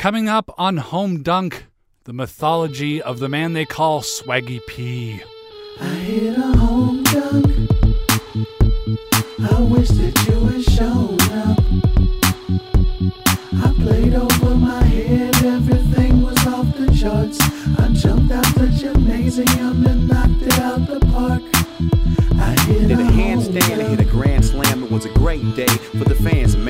Coming up on Home Dunk, the mythology of the man they call Swaggy P. I hit a home dunk. I wish that you had shown up. I played over my head, everything was off the charts. I jumped out the gymnasium and knocked it out the park. I hit Did a home handstand and hit a grand slam. It was a great day for the fans, man.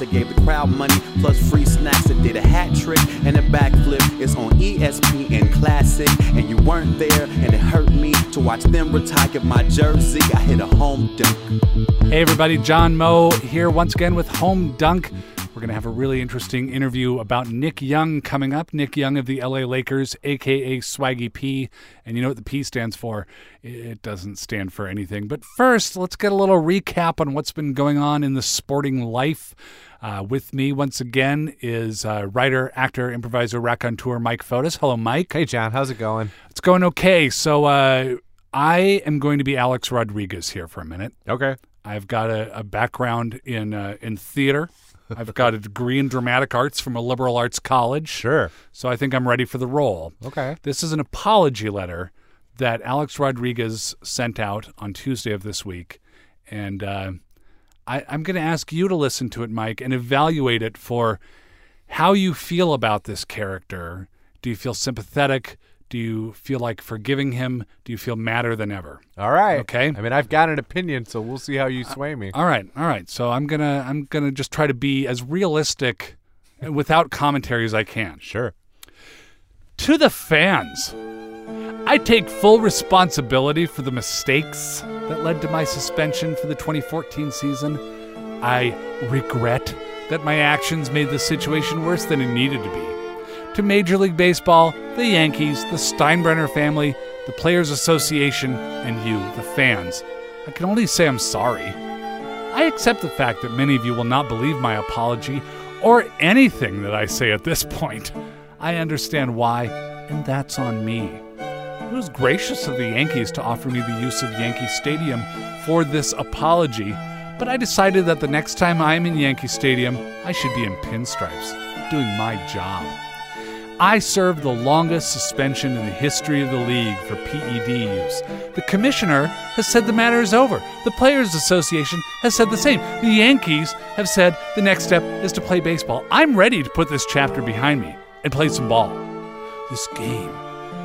I gave the crowd money plus free snacks. I did a hat trick and a backflip. It's on ESPN Classic, and you weren't there, and it hurt me to watch them retire my jersey. I hit a home dunk. Hey, everybody, John Moe here once again with Home Dunk. We're going to have a really interesting interview about Nick Young coming up. Nick Young of the LA Lakers, aka Swaggy P. And you know what the P stands for? It doesn't stand for anything. But first, let's get a little recap on what's been going on in the sporting life. Uh, with me once again is uh, writer, actor, improviser, raconteur Mike Fotis. Hello, Mike. Hey, John, how's it going? It's going okay. So uh, I am going to be Alex Rodriguez here for a minute. Okay. I've got a, a background in uh, in theater. I've got a degree in dramatic arts from a liberal arts college. Sure. So I think I'm ready for the role. Okay. This is an apology letter that Alex Rodriguez sent out on Tuesday of this week, and uh, I, I'm going to ask you to listen to it, Mike, and evaluate it for how you feel about this character. Do you feel sympathetic? Do you feel like forgiving him? Do you feel madder than ever? All right. Okay. I mean, I've got an opinion, so we'll see how you uh, sway me. All right, all right. So I'm gonna I'm gonna just try to be as realistic without commentary as I can. Sure. To the fans, I take full responsibility for the mistakes that led to my suspension for the 2014 season. I regret that my actions made the situation worse than it needed to be. To Major League Baseball, the Yankees, the Steinbrenner family, the Players Association, and you, the fans, I can only say I'm sorry. I accept the fact that many of you will not believe my apology or anything that I say at this point. I understand why, and that's on me. It was gracious of the Yankees to offer me the use of Yankee Stadium for this apology, but I decided that the next time I'm in Yankee Stadium, I should be in pinstripes, doing my job. I served the longest suspension in the history of the league for PED use. The commissioner has said the matter is over. The Players Association has said the same. The Yankees have said the next step is to play baseball. I'm ready to put this chapter behind me and play some ball. This game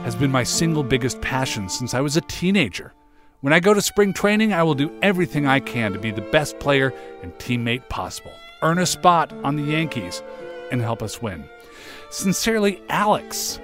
has been my single biggest passion since I was a teenager. When I go to spring training, I will do everything I can to be the best player and teammate possible, earn a spot on the Yankees, and help us win. Sincerely, Alex.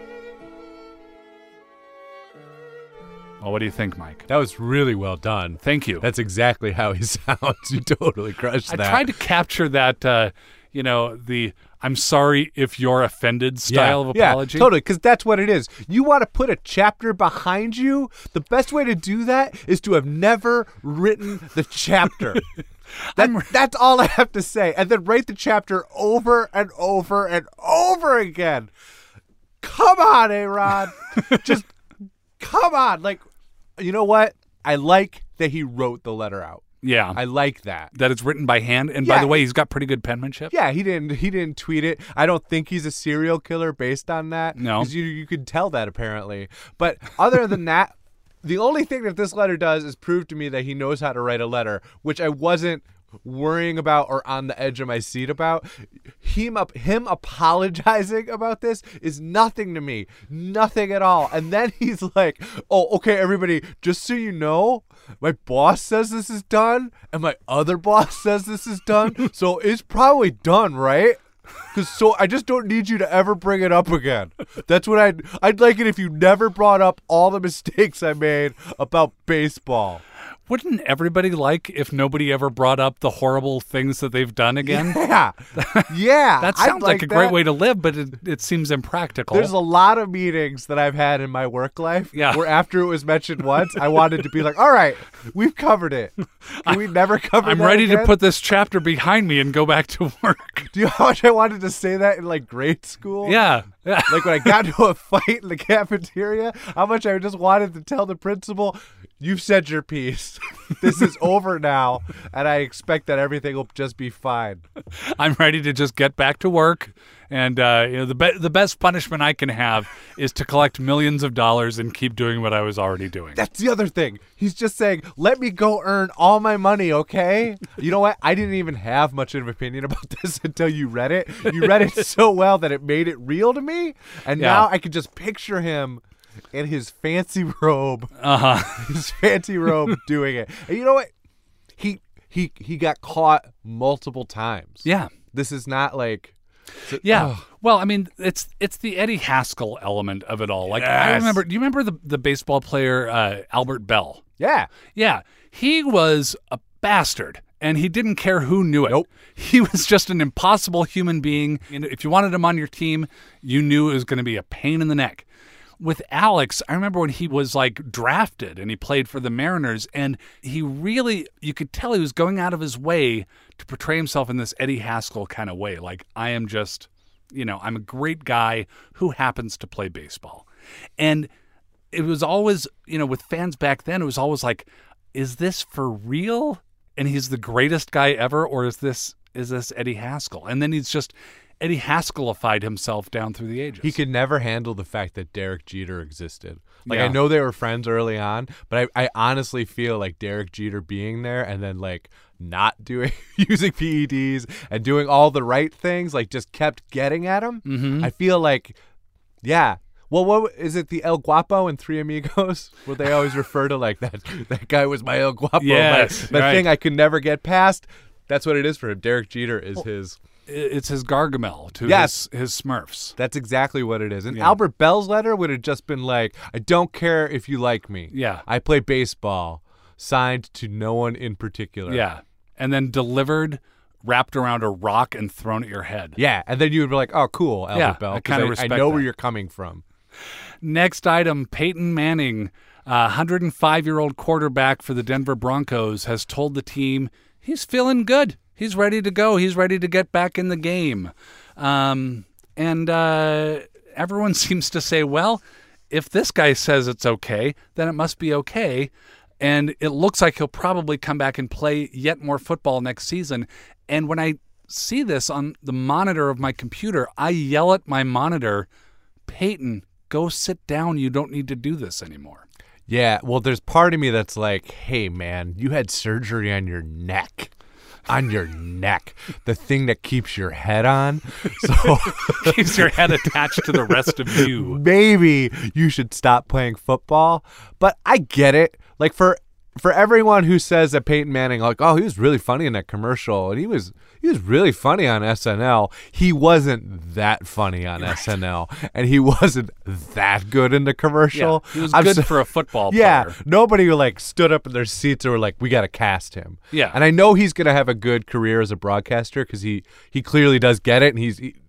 Well, what do you think, Mike? That was really well done. Thank you. That's exactly how he sounds. You totally crushed I that. I tried to capture that, uh, you know, the I'm sorry if you're offended style of apology. Yeah, totally, because that's what it is. You want to put a chapter behind you. The best way to do that is to have never written the chapter. That, that's all I have to say. And then write the chapter over and over and over again. Come on, A Rod. Just come on. Like, you know what? I like that he wrote the letter out. Yeah. I like that. that it's written by hand. And by the way, he's got pretty good penmanship. Yeah, he didn't. He didn't tweet it. I don't think he's a serial killer based on that. No. you you could tell that apparently. But other than that, the only thing that this letter does is prove to me that he knows how to write a letter, which I wasn't worrying about or on the edge of my seat about. Him up him apologizing about this is nothing to me. Nothing at all. And then he's like, "Oh, okay, everybody, just so you know, my boss says this is done, and my other boss says this is done, so it's probably done, right?" Cause so I just don't need you to ever bring it up again. That's what I'd I'd like it if you never brought up all the mistakes I made about baseball. Wouldn't everybody like if nobody ever brought up the horrible things that they've done again? Yeah, yeah. That sounds like, a great way to live, but it, it seems impractical. There's a lot of meetings that I've had in my work life Yeah. where after it was mentioned once, I wanted to be like, "All right, we've covered it. We never cover I'm that ready to put this chapter behind me and go back to work. Do you know how much I wanted to say that in like grade school? yeah. Like when I got into a fight in the cafeteria, how much I just wanted to tell the principal, You've said your piece. this is over now, and I expect that everything will just be fine. I'm ready to just get back to work. And uh, you know, the be- the best punishment I can have is to collect millions of dollars and keep doing what I was already doing. That's the other thing. He's just saying, "Let me go earn all my money, okay?" You know what? I didn't even have much of an opinion about this until you read it. You read it so well that it made it real to me, and Yeah. now I can just picture him in his fancy robe, Uh huh. his fancy robe, doing it. And you know what? He he he got caught multiple times. Yeah. This is not like Yeah. Well, I mean, it's it's the Eddie Haskell element of it all. Like I remember. Do you remember the the baseball player uh, Albert Belle? yeah. Yeah, he was a bastard. And he didn't care who knew it. Nope. He was just an impossible human being. And if you wanted him on your team, you knew it was going to be a pain in the neck. With Alex, I remember when he was like drafted and he played for the Mariners, and he really, you could tell he was going out of his way to portray himself in this Eddie Haskell kind of way. Like, I am just, you know, I'm a great guy who happens to play baseball. And it was always, you know, with fans back then, it was always like, is this for real? And he's the greatest guy ever, or is this is this Eddie Haskell? And then he's just Eddie Haskellified himself down through the ages. He could never handle the fact that Derek Jeter existed. Like I know they were friends early on, but I, I honestly feel like Derek Jeter being there and then like not doing using PEDs and doing all the right things, like just kept getting at him. Mm-hmm. I feel like, yeah. Well, what is it? The El Guapo and Three Amigos, where they always refer to like that. That guy was my El Guapo. Yes, my, the right. thing I could never get past. That's what it is for him. Derek Jeter is his. It's his Gargamel to Yes. his, his Smurfs. That's exactly what it is. And Yeah. Albert Belle's letter would have just been like, I don't care if you like me. Yeah. I play baseball. Signed to no one in particular. Yeah, and then delivered, wrapped around a rock and thrown at your head. Yeah. And then you would be like, oh, cool, Albert Yeah, Belle. I 'cause kinda I, respect know where you're coming from. Next item Peyton Manning, uh, 105 year old quarterback for the Denver Broncos, has told the team he's feeling good. He's ready to go. He's ready to get back in the game. Um, and uh, everyone seems to say, well, if this guy says it's okay, then it must be okay. And it looks like he'll probably come back and play yet more football next season. And when I see this on the monitor of my computer, I yell at my monitor, Peyton, go sit down. You don't need to do this anymore. Yeah. Well, there's part of me that's like, hey, man, you had surgery on your neck. On your neck, the thing that keeps your head on. So Keeps your head attached to the rest of you. maybe you should stop playing football. But I get it. Like for for everyone who says that Peyton Manning, like, oh, he was really funny in that commercial, and he was he was really funny on SNL. He wasn't that funny on SNL, and he wasn't that good in the Yeah, commercial. he was I'm good so- for a football yeah, player. nobody like stood up in their seats and were like, "We got to cast him." Yeah. and I know he's gonna have a good career as a broadcaster because he he clearly does get it, and he's he, he,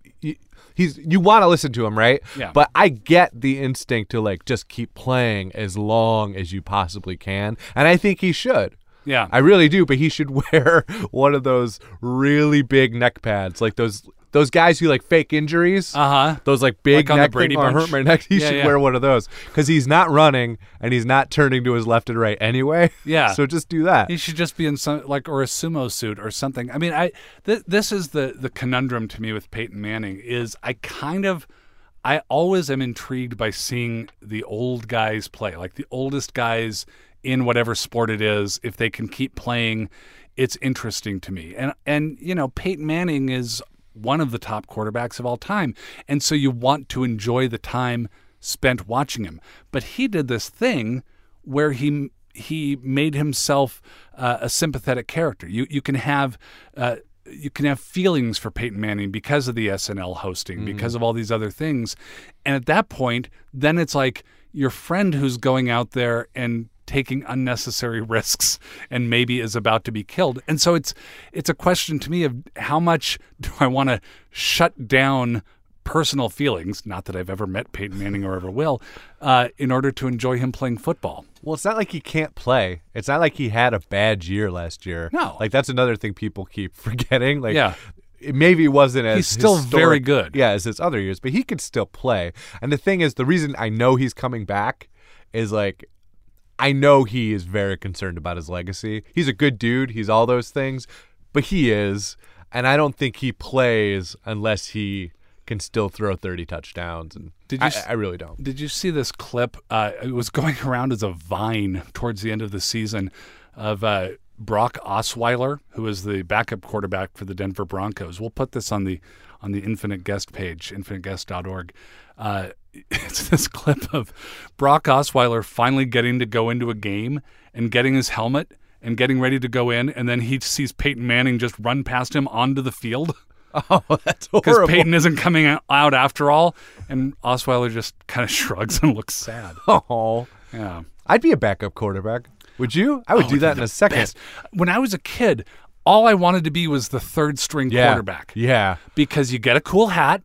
he's you want to listen to him, right? Yeah. But I get the instinct to like just keep playing as long as you possibly can, and I think he should. Yeah. I really do, but he should wear one of those really big neck pads, like those those guys who like fake injuries. Uh huh. Those like big Like on the neck Brady thing, hurt my neck. He Yeah, should yeah. wear one of those because he's not running and he's not turning to his left and right anyway. Yeah. so just do that. He should just be in some like or a sumo suit or something. I mean, I th- this is the the conundrum to me with Peyton Manning is I kind of I always am intrigued by seeing the old guys play, like the oldest guys in whatever sport it is. If they can keep playing, it's interesting to me. And and you know, Peyton Manning is one of the top quarterbacks of all time, and so you want to enjoy the time spent watching him. But he did this thing where he he made himself uh, a sympathetic character. You you can have uh, you can have feelings for Peyton Manning because of the SNL hosting, because of all these other things, and at that point, then it's like your friend who's going out there and taking unnecessary risks and maybe is about to be killed. And so it's it's a question to me of how much do I want to shut down personal feelings, not that I've ever met Peyton Manning or ever will, uh, in order to enjoy him playing football. well, it's not like he can't play. It's not like he had a bad year last year. No. like that's another thing people keep forgetting. Like, Yeah. it maybe wasn't as He's still historic- very good. Yeah, as his other years, but he could still play. And the thing is, the reason I know he's coming back is like. I know he is very concerned about his legacy. He's a good dude. He's all those things, but he is, and I don't think he plays unless he can still throw 30 touchdowns. And Did you I, really don't. Did you see this clip? Uh, it was going around as a vine towards the end of the season of uh, Brock Osweiler, who is the backup quarterback for the Denver Broncos. We'll put this on the on the Infinite Guest page, infiniteguest.org. Uh, it's this clip of Brock Osweiler finally getting to go into a game and getting his helmet and getting ready to go in, and then he sees Peyton Manning just run past him onto the field. Oh, that's horrible. because. Peyton isn't coming out- after all. And Osweiler just kind of shrugs and looks sad. Oh, Yeah. I'd be a backup quarterback. Would you? I would oh, do that in a second. Best. When I was a kid, all I wanted to be was the third string Yeah. quarterback Yeah. because you get a cool hat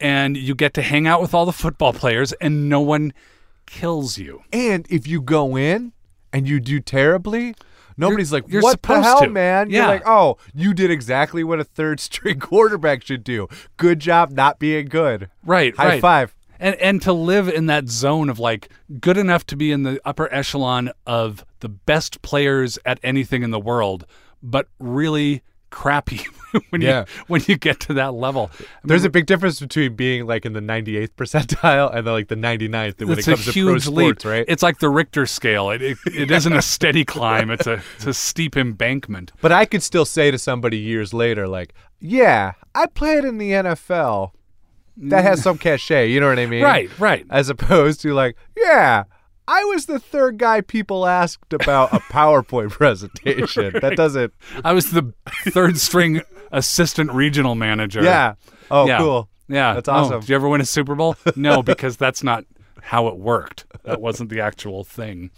and you get to hang out with all the football players and no one kills you. And if you go in and you do terribly, nobody's like, you're "What the hell, to." man?" You're like, "Oh, you did exactly what a third string quarterback should do. Good job not being good." Right. High right. five. And and to live in that zone of like good enough to be in the upper echelon of the best players at anything in the world, but really crappy when Yeah. you when you get to that level. I There's mean, a big difference between being like in the 98th percentile and then like the 99th when it's it a comes to pro huge sports, leap. right? It's like the Richter scale. It, it, it isn't a steady climb. It's a it's a steep embankment. But I could still say to somebody years later, like, "Yeah, I played in the NFL." That has some cachet. You know what I mean? Right, right. As opposed to like, "Yeah, I was the third guy people asked about a PowerPoint presentation." That doesn't. I was the third string assistant regional manager. Yeah. Oh, yeah. cool. Yeah, That's Oh, awesome. did you ever win a Super Bowl? No, because that's not how it worked. That wasn't the actual thing.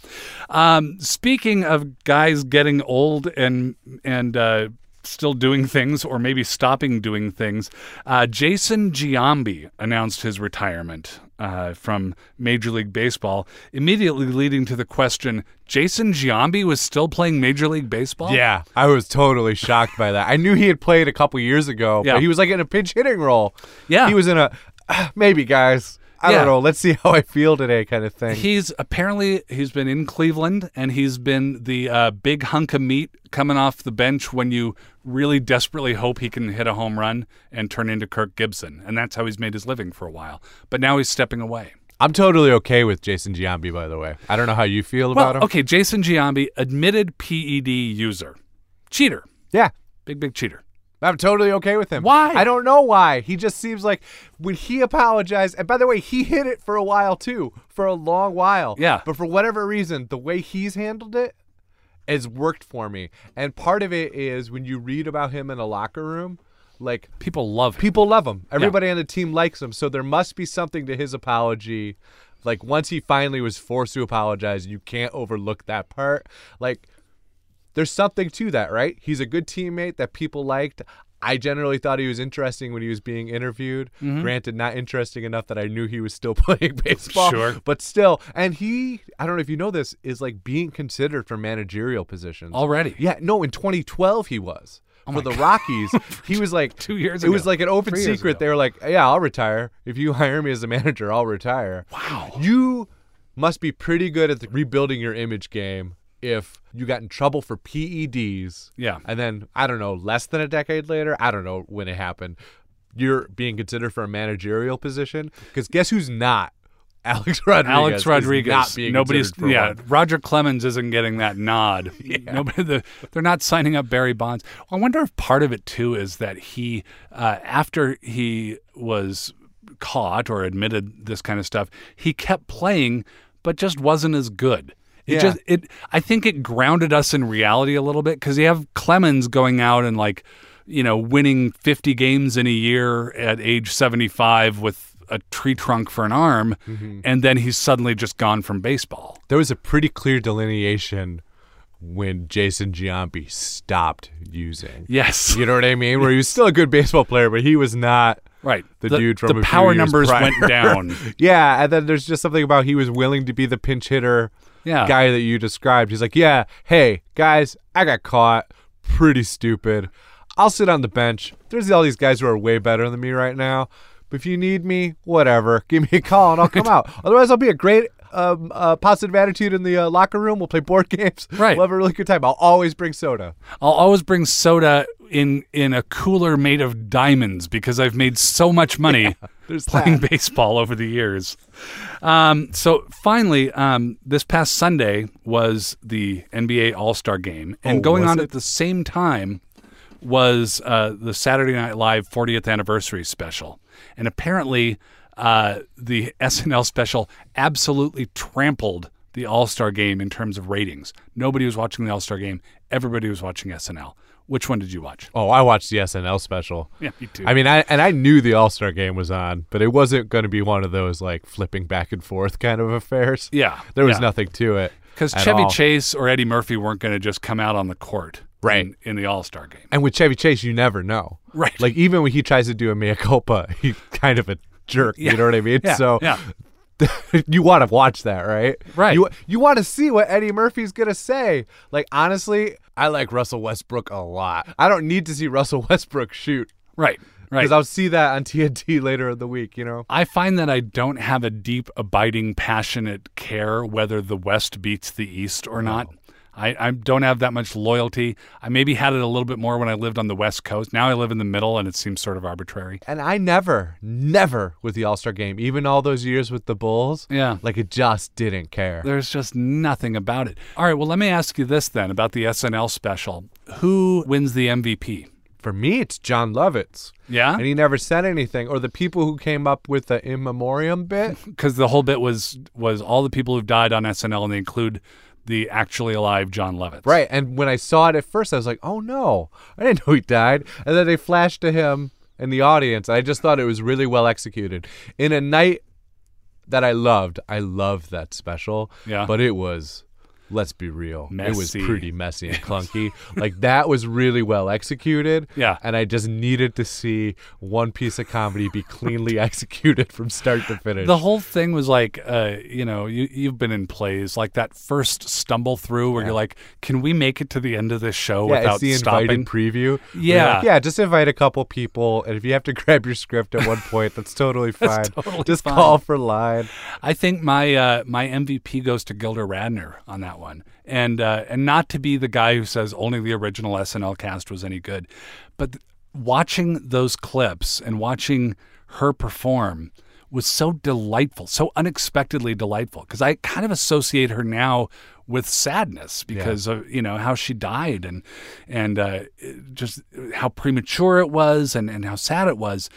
Um, speaking of guys getting old and and uh, still doing things, or maybe stopping doing things, uh, Jason Giambi announced his retirement. Uh, from Major League Baseball, immediately leading to the question: Jason Giambi was still playing Major League Baseball? Yeah, I was totally shocked by that. I knew he had played a couple years ago, Yeah. but he was like in a pinch hitting role. Yeah. he was in a maybe guys. I Yeah. don't know. Let's see how I feel today, kind of thing. He's apparently he's been in Cleveland and he's been the uh, big hunk of meat coming off the bench when you really desperately hope he can hit a home run and turn into Kirk Gibson, and that's how he's made his living for a while. But now he's stepping away. I'm totally okay with Jason Giambi, by the way. I don't know how you feel Well, about him. okay, Jason Giambi, admitted PED user, cheater, Yeah, big big cheater. I'm totally okay with him. Why? I don't know why. He just seems like when he apologized, and by the way, he hit it for a while too, for a long while. Yeah. But for whatever reason, the way he's handled it has worked for me. And part of it is when you read about him in a locker room, like People love him. people love him. Everybody on the team likes him. So there must be something to his apology. Like once he finally was forced to apologize, you can't overlook that part. Like there's something to that, right? He's a good teammate that people liked. I generally thought he was interesting when he was being interviewed. Mm-hmm. Granted, not interesting enough that I knew he was still playing baseball. Sure. But still, and he, I don't know if you know this, is like being considered for managerial positions. Already? Yeah, no, in 2012 he was. for my the Rockies, he was like Two years ago. It was like an open Three secret. They were like, "Yeah, I'll retire if you hire me as a manager. I'll retire." Wow. You must be pretty good at the rebuilding your image game if you got in trouble for PEDs. Yeah. And then I don't know, less than a decade later, I don't know when it happened. You're being considered for a managerial position because guess who's not? Alex Rodriguez. Alex is Rodriguez. not being Nobody's yeah. one. Roger Clemens isn't getting that nod. Nobody. The, they're not signing up Barry Bonds. I wonder if part of it too is that he, uh, after he was caught or admitted this kind of stuff, he kept playing, but just wasn't as good. It Yeah. just it. I think it grounded us in reality a little bit because you have Clemens going out and like, you know, winning fifty games in a year at age seventy five with a tree trunk for an arm, Mm-hmm. and then he's suddenly just gone from baseball. There was a pretty clear delineation when Jason Giambi stopped using. Yes, You know what I mean? Where he was still a good baseball player, but he was not right. the, dude from the power numbers prior. went down. yeah, and then there's just something about he was willing to be the pinch hitter Yeah. guy that you described. He's like, yeah, hey guys, I got caught. Pretty stupid. I'll sit on the bench. There's all these guys who are way better than me right now. But if you need me, whatever. Give me a call and I'll come out. Otherwise, I'll be a great um, uh, positive attitude in the uh, locker room. We'll play board games. Right. We'll have a really good time. I'll always bring soda. I'll always bring soda in in a cooler made of diamonds because I've made so much money there's playing that. baseball over the years. Um, so finally, um, this past Sunday was the NBA All Star Game, and Oh, going on it? at the same time was uh, the Saturday Night Live 40th anniversary special, and apparently uh, the SNL special absolutely trampled the All Star Game in terms of ratings. Nobody was watching the All Star Game; everybody was watching SNL. Which one did you watch? Oh, I watched the SNL special. Yeah, me too. I mean, I and I knew the All Star game was on, but it wasn't going to be one of those like flipping back and forth kind of affairs. yeah, There was yeah. nothing to it. Because Chevy all. Chase or Eddie Murphy weren't going to just come out on the court Right. in, in the All Star game. And with Chevy Chase, you never know. Right. Like even when he tries to do a mea culpa, he's kind of a jerk. Yeah. You know what I mean? Yeah, so yeah. you want to watch that, right? Right. You you want to see what Eddie Murphy's gonna say. Like honestly, I like Russell Westbrook a lot. I don't need to see Russell Westbrook shoot Right, right. because I'll see that on TNT later in the week. You know. I find that I don't have a deep, abiding, passionate care whether the West beats the East or not. I, I don't have that much loyalty. I maybe had it a little bit more when I lived on the West Coast. Now I live in the middle, and it seems sort of arbitrary. And I never, never with the All Star game, even all those years with the Bulls, Yeah. like it just didn't care. There's just nothing about it. All right, well, let me ask you this then about the SNL special. Who wins the MVP? For me, it's Jon Lovitz. Yeah? And he never said anything. Or the people who came up with the in memoriam bit. because the whole bit was was all the people who've died on SNL, and they include the actually alive Jon Lovitz. right. And when I saw it at first, I was like, oh no, I didn't know he died. And then they flashed to him in the audience. I just thought it was really well executed. In a night that I loved, I loved that special. Yeah. But it was. Let's be real. It was pretty messy and clunky. like that was really well executed. Yeah. And I just needed to see one piece of comedy be cleanly executed from start to finish. The whole thing was like, uh, you know, you you've been in plays like that first stumble through where you're like, can we make it to the end of this show yeah, without the stopping? invited preview. Yeah. like, yeah, just invite a couple people, and if you have to grab your script at one point, that's totally fine. That's totally just fine. call for line. I think my uh, my MVP goes to Gilda Radner on that one, and uh, and not to be the guy who says only the original SNL cast was any good, but th- watching those clips and watching her perform was so delightful, so unexpectedly delightful. Because I kind of associate her now with sadness because of you know how she died and and uh, just how premature it was and and how sad it was.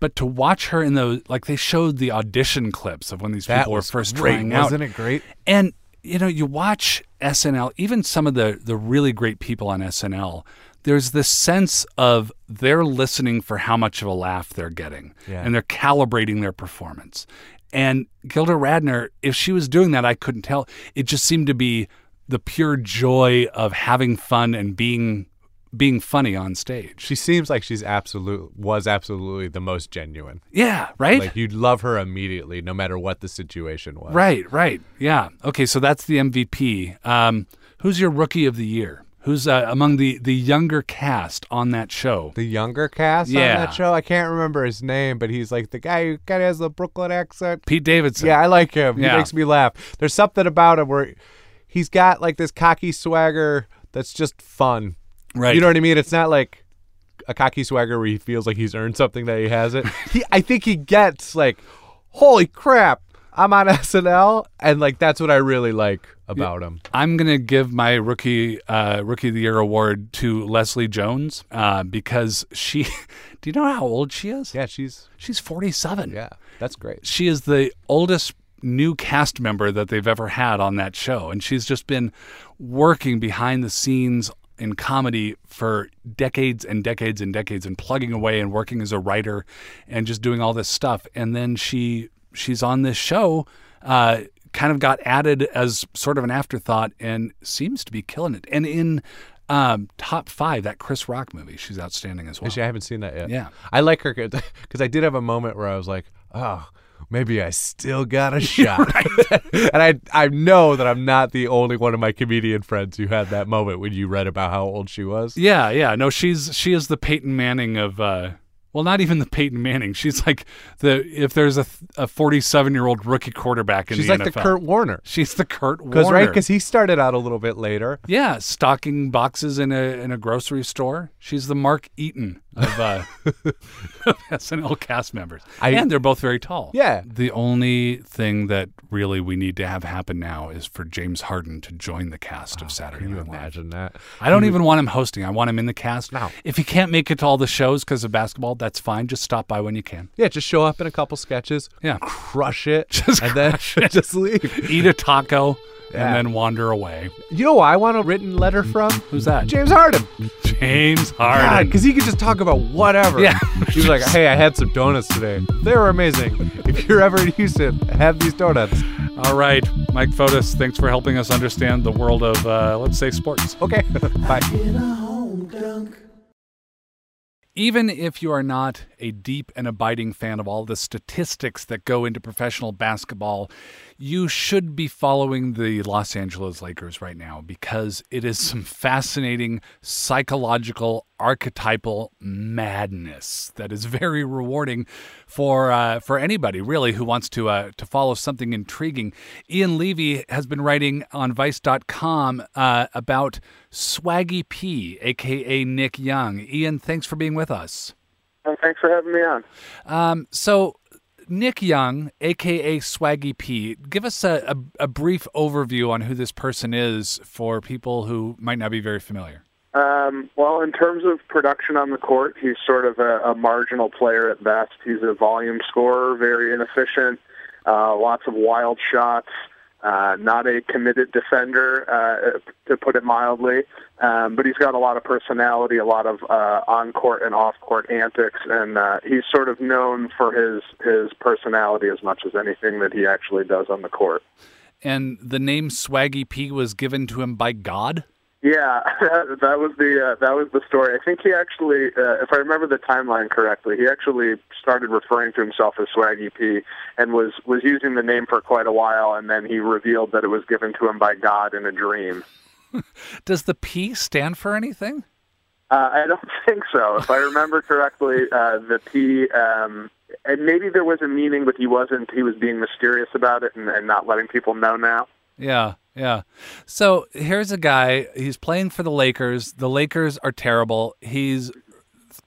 But to watch her in those, like they showed the audition clips of when these That people were first great, trying out. wasn't it great? And you know, you watch SNL, even some of the the really great people on SNL. There's this sense of they're listening for how much of a laugh they're getting, Yeah. and they're calibrating their performance. And Gilda Radner, if she was doing that, I couldn't tell. It just seemed to be the pure joy of having fun and being being funny on stage. She seems like she's absolute was absolutely the most genuine. Yeah, right. Like you'd love her immediately, no matter what the situation was. Right, right. Yeah. Okay, so that's the MVP. Um, who's your rookie of the year? Who's uh, among the, the younger cast on that show? The younger cast Yeah. on that show, I can't remember his name, but he's like the guy who kind of has the Brooklyn accent. Pete Davidson. Yeah, I like him. Yeah. He makes me laugh. There's something about him where he's got like this cocky swagger that's just fun. Right. You know what I mean? It's not like a cocky swagger where he feels like he's earned something that he hasn't. he, I think he gets like, holy crap, I'm on SNL, and like that's what I really like about him. I'm gonna give my rookie uh, rookie of the year award to Leslie Jones uh, because she. do you know how old she is? Yeah, she's She's 47. yeah, that's great. she is the oldest new cast member that they've ever had on that show and she's just been working behind the scenes in comedy for decades and decades and decades and plugging away and working as a writer and just doing all this stuff and then she she's on this show uh, kind of got added as sort of an afterthought and seems to be killing it and in um, top five that chris rock movie she's outstanding as well Actually, I haven't seen that yet. Yeah. I like her because I did have a moment where I was like, oh, maybe I still got a shot. and I I know that I'm not the only one of my comedian friends who had that moment when you read about how old she was. Yeah, yeah. No, she's she is the Peyton Manning of uh Well, not even the Peyton Manning. She's like the if there's a a 47 year old rookie quarterback in She's the like NFL. the Kurt Warner. She's the Kurt Because Warner. right, because he started out a little bit later. yeah, stocking boxes in a in a grocery store. She's the Mark Eaton of, uh, of SNL cast members, I- and they're both very tall. Yeah. The only thing that really we need to have happen now is for James Harden to join the cast of Saturday Oh, Can you Night Live. imagine that? I don't even want him hosting. I want him in the cast. No. If he can't make it to all the shows because of basketball, that's fine. Just stop by when you can. Yeah, just show up in a couple sketches. Yeah. crush it, Just and then it. just leave. Eat a taco Yeah. and then wander away. You know who I want a written letter from? Who's that? James Harden. James God, Harden. because he could just talk about whatever. Yeah. he was like, "Hey, I had some donuts today. They were amazing. If you're ever in Houston, have these donuts." All right, Mike Fotis, thanks for helping us understand the world of, uh, let's say, sports. Okay, bye. Get a home dunk. Even if you are not a deep and abiding fan of all the statistics that go into professional basketball, you should be following the Los Angeles Lakers right now because it is some fascinating psychological, archetypal madness that is very rewarding for uh, for anybody really who wants to uh, to follow something intriguing. Ian Levy has been writing on Vice.com uh, about Swaggy P, aka Nick Young. Ian, thanks for being with us. Well, thanks for having me on. Um, so, Nick Young, aka Swaggy P, give us a, a, a brief overview on who this person is for people who might not be very familiar. Um, well, in terms of production on the court, he's sort of a, a marginal player at best. He's a volume scorer, very inefficient, uh, lots of wild shots, uh, not a committed defender, uh, to put it mildly. Um, but he's got a lot of personality, a lot of uh, on-court and off-court antics, and uh, he's sort of known for his his personality as much as anything that he actually does on the court. And the name Swaggy P was given to him by God. Yeah, that was the uh, that was the story. I think he actually, uh, if I remember the timeline correctly, he actually started referring to himself as Swaggy P, and was was using the name for quite a while, and then he revealed that it was given to him by God in a dream. Does the P stand for anything? Uh, I don't think so. If I remember correctly, uh, the P, um, and maybe there was a meaning, but he wasn't. He was being mysterious about it and, and not letting people know now. Yeah, yeah. So here's a guy. He's playing for the Lakers. The Lakers are terrible. He's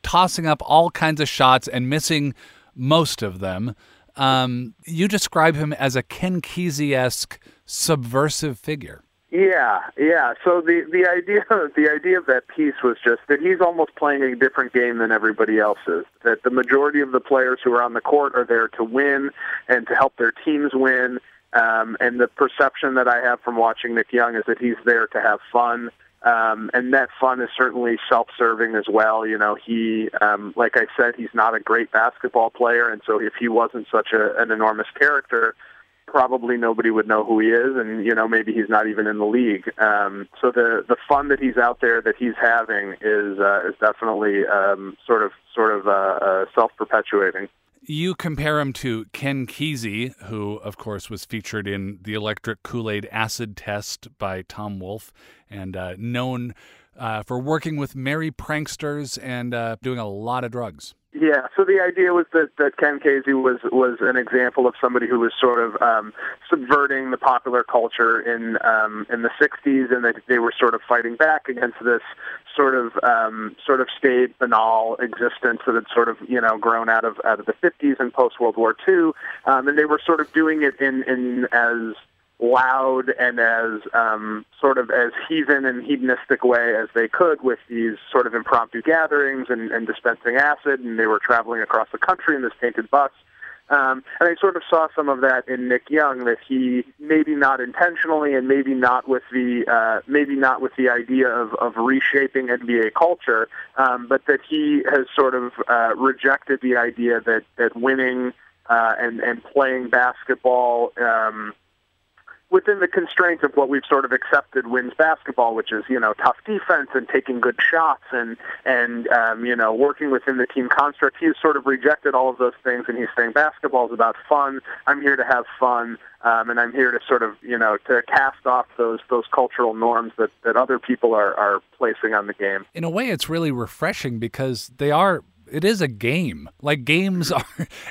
tossing up all kinds of shots and missing most of them. Um, you describe him as a Ken Kesey esque subversive figure. Yeah, yeah. So the the idea the idea of that piece was just that he's almost playing a different game than everybody else is. That the majority of the players who are on the court are there to win and to help their teams win. Um, and the perception that I have from watching Nick Young is that he's there to have fun. Um, and that fun is certainly self-serving as well. You know, he, um, like I said, he's not a great basketball player, and so if he wasn't such a, an enormous character, probably nobody would know who he is, and you know maybe he's not even in the league. Um, so the the fun that he's out there that he's having is uh, is definitely um, sort of sort of uh, uh, self perpetuating. You compare him to Ken Kesey, who, of course, was featured in the Electric Kool Aid Acid Test by Tom Wolfe and uh, known uh, for working with merry pranksters and uh, doing a lot of drugs. Yeah, so the idea was that, that Ken Kesey was was an example of somebody who was sort of um, subverting the popular culture in um, in the '60s, and that they were sort of fighting back against this sort of um, sort of staid, banal existence that had sort of you know grown out of out of the '50s and post World War II, um, and they were sort of doing it in in as loud and as um, sort of as heathen and hedonistic way as they could with these sort of impromptu gatherings and, and dispensing acid, and they were traveling across the country in this painted bus. Um, and I sort of saw some of that in Nick Young that he maybe not intentionally and maybe not with the uh, maybe not with the idea of, of reshaping NBA culture, um, but that he has sort of uh, rejected the idea that that winning uh, and and playing basketball. Um, within the constraints of what we've sort of accepted wins basketball, which is you know tough defense and taking good shots and and um, you know working within the team construct. He's sort of rejected all of those things, and he's saying basketball is about fun. I'm here to have fun, um, and I'm here to sort of you know to cast off those those cultural norms that that other people are are placing on the game. In a way, it's really refreshing because they are it is a game. Like games are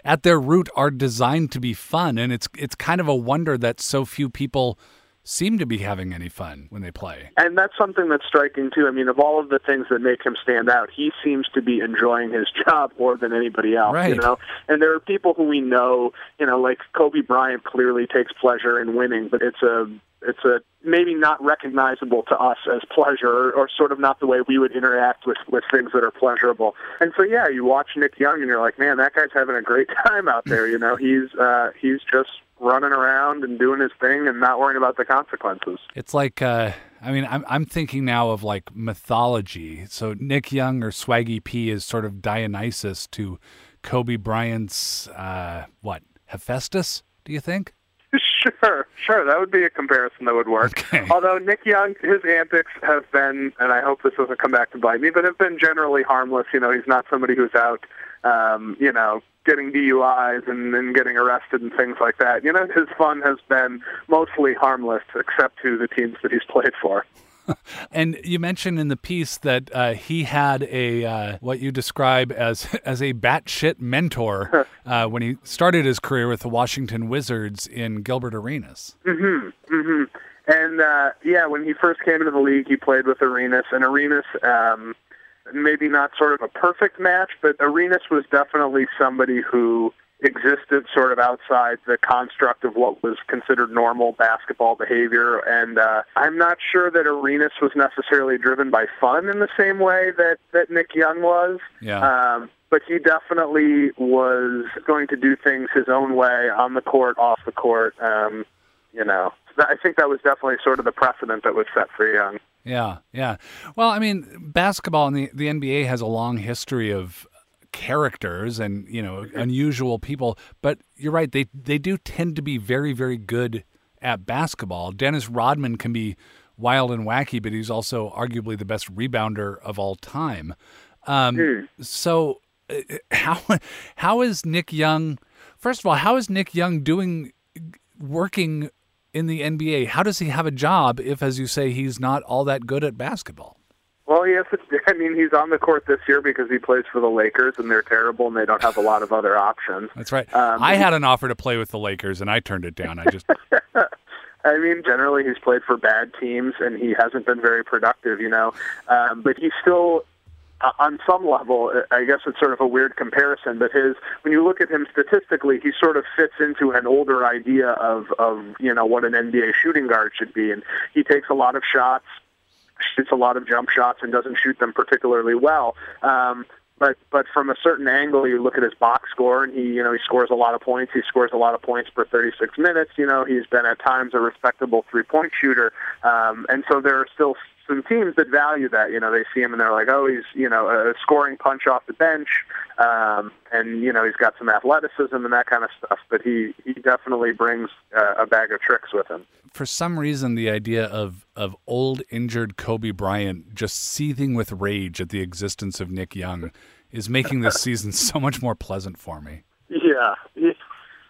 at their root are designed to be fun, and it's it's kind of a wonder that so few people seem to be having any fun when they play. And that's something that's striking too. I mean, of all of the things that make him stand out, he seems to be enjoying his job more than anybody else. Right. You know, and there are people who we know, you know, like Kobe Bryant clearly takes pleasure in winning, but it's a it's a maybe not recognizable to us as pleasure or, or sort of not the way we would interact with with things that are pleasurable. And so yeah, you watch Nick Young and you're like, man, that guy's having a great time out there. You know, he's uh, he's just running around and doing his thing and not worrying about the consequences. It's like uh, I mean, I'm I'm thinking now of like mythology. So Nick Young or Swaggy P is sort of Dionysus to Kobe Bryant's uh, what Hephaestus? Do you think? Sure, sure. That would be a comparison that would work. Okay. Although Nick Young, his antics have been, and I hope this doesn't come back to bite me, but have been generally harmless. You know, he's not somebody who's out, um, you know, getting DUIs and, and getting arrested and things like that. You know, his fun has been mostly harmless, except to the teams that he's played for. And you mentioned in the piece that uh, he had a uh, what you describe as as a batshit mentor uh, when he started his career with the Washington Wizards in Gilbert Arenas. Mm-hmm. Mm-hmm. And uh, yeah, when he first came into the league, he played with Arenas, and Arenas, um, maybe not sort of a perfect match, but Arenas was definitely somebody who existed sort of outside the construct of what was considered normal basketball behavior. And uh, I'm not sure that Arenas was necessarily driven by fun in the same way that that Nick Young was. Yeah. Um, but he definitely was going to do things his own way on the court, off the court. Um, you know, I think that was definitely sort of the precedent that was set for Young. Yeah, yeah. Well, I mean, basketball and the the NBA has a long history of characters and you know unusual people, but you're right. They they do tend to be very very good at basketball. Dennis Rodman can be wild and wacky, but he's also arguably the best rebounder of all time. Um, So, uh, how how is Nick Young? First of all, how is Nick Young doing working in the NBA? How does he have a job if, as you say, he's not all that good at basketball? Well, yes, I mean he's on the court this year because he plays for the Lakers, and they're terrible, and they don't have a lot of other options. That's right. Um, I had an offer to play with the Lakers, and I turned it down. I just I mean, generally he's played for bad teams, and he hasn't been very productive, you know. Um, but he's still, uh, on some level, uh, I guess it's sort of a weird comparison. But his, when you look at him statistically, he sort of fits into an older idea of of you know what an NBA shooting guard should be, and he takes a lot of shots, shoots a lot of jump shots, and doesn't shoot them particularly well. Um, but but from a certain angle, you look at his box score, and he you know he scores a lot of points. He scores a lot of points per 36 minutes. You know he's been at times a respectable three point shooter, um, and so there are still some teams that value that. You know they see him and they're like, oh, he's you know a scoring punch off the bench, um, and you know he's got some athleticism and that kind of stuff. But he he definitely brings uh, a bag of tricks with him. for some reason the idea of of old injured Kobe Bryant just seething with rage at the existence of Nick Young is making this season so much more pleasant for me. Yeah.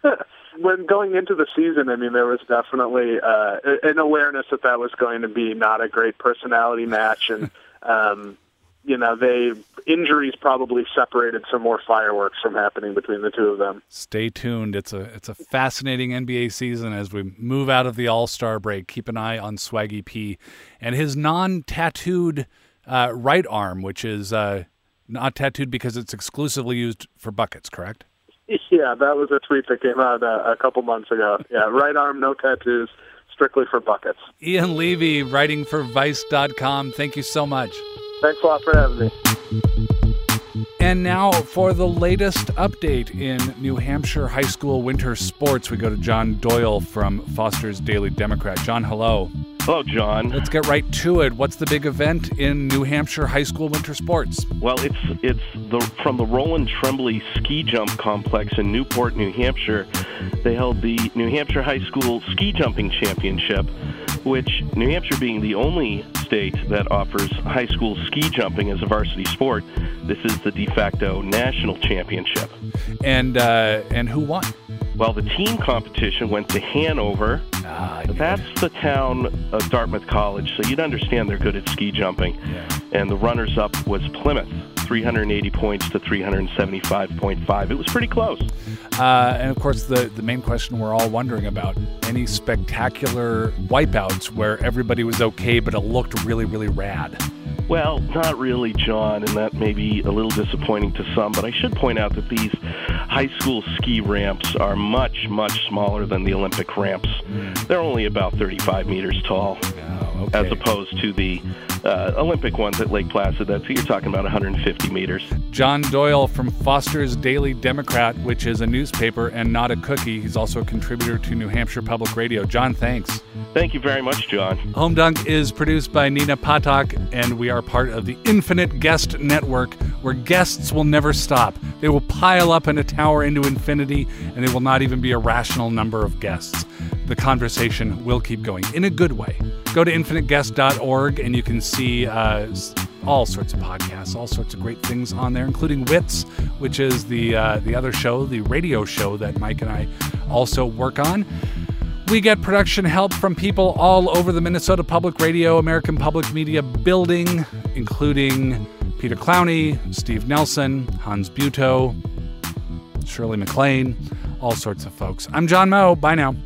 when going into the season, I mean, there was definitely uh, an awareness that that was going to be not a great personality match, and um, you know, they injuries probably separated some more fireworks from happening between the two of them. Stay tuned. It's a it's a fascinating NBA season as we move out of the All Star break. Keep an eye on Swaggy P and his non-tattooed uh, right arm, which is uh, not tattooed because it's exclusively used for buckets. Correct? Yeah, that was a tweet that came out uh, a couple months ago. Yeah, right arm, no tattoos, strictly for buckets. Ian Levy, writing for Vice.com. Thank you so much. Thanks a lot for having me. And now for the latest update in New Hampshire high school winter sports, we go to John Doyle from Foster's Daily Democrat. John, hello. Hello, John. Let's get right to it. What's the big event in New Hampshire high school winter sports? Well, it's it's the from the Roland Tremblay Ski Jump Complex in Newport, New Hampshire. They held the New Hampshire High School Ski Jumping Championship, which New Hampshire being the only state that offers high school ski jumping as a varsity sport, this is the de facto national championship. And uh, and who won? Well, the team competition went to Hanover. Ah, That's the town of Dartmouth College, so you'd understand they're good at ski jumping. And the runners up was Plymouth, 380 points to 375.5. It was pretty close. Uh, and of course, the, the main question we're all wondering about any spectacular wipeouts where everybody was okay, but it looked really, really rad. Well, not really, John, and that may be a little disappointing to some, but I should point out that these high school ski ramps are much, much smaller than the Olympic ramps. They're only about 35 meters tall, Oh, okay. as opposed to the uh, Olympic ones at Lake Placid. That's you're talking about 150 meters. John Doyle from Foster's Daily Democrat, which is a newspaper and not a cookie. He's also a contributor to New Hampshire Public Radio. John, thanks. Thank you very much, John. Home Dunk is produced by Nina Patak, and we are part of the Infinite Guest Network, where guests will never stop. They will pile up in a tower into infinity, and there will not even be a rational number of guests. The conversation will keep going in a good way. Go to infiniteguest.org, and you can see uh, all sorts of podcasts, all sorts of great things on there, including Wits, which is the uh, the other show, the radio show that Mike and I also work on. We get production help from people all over the Minnesota Public Radio, American Public Media building, including Peter Clowney, Steve Nelson, Hans Buetow, Shirley McLean, all sorts of folks. I'm John Moe. Bye now.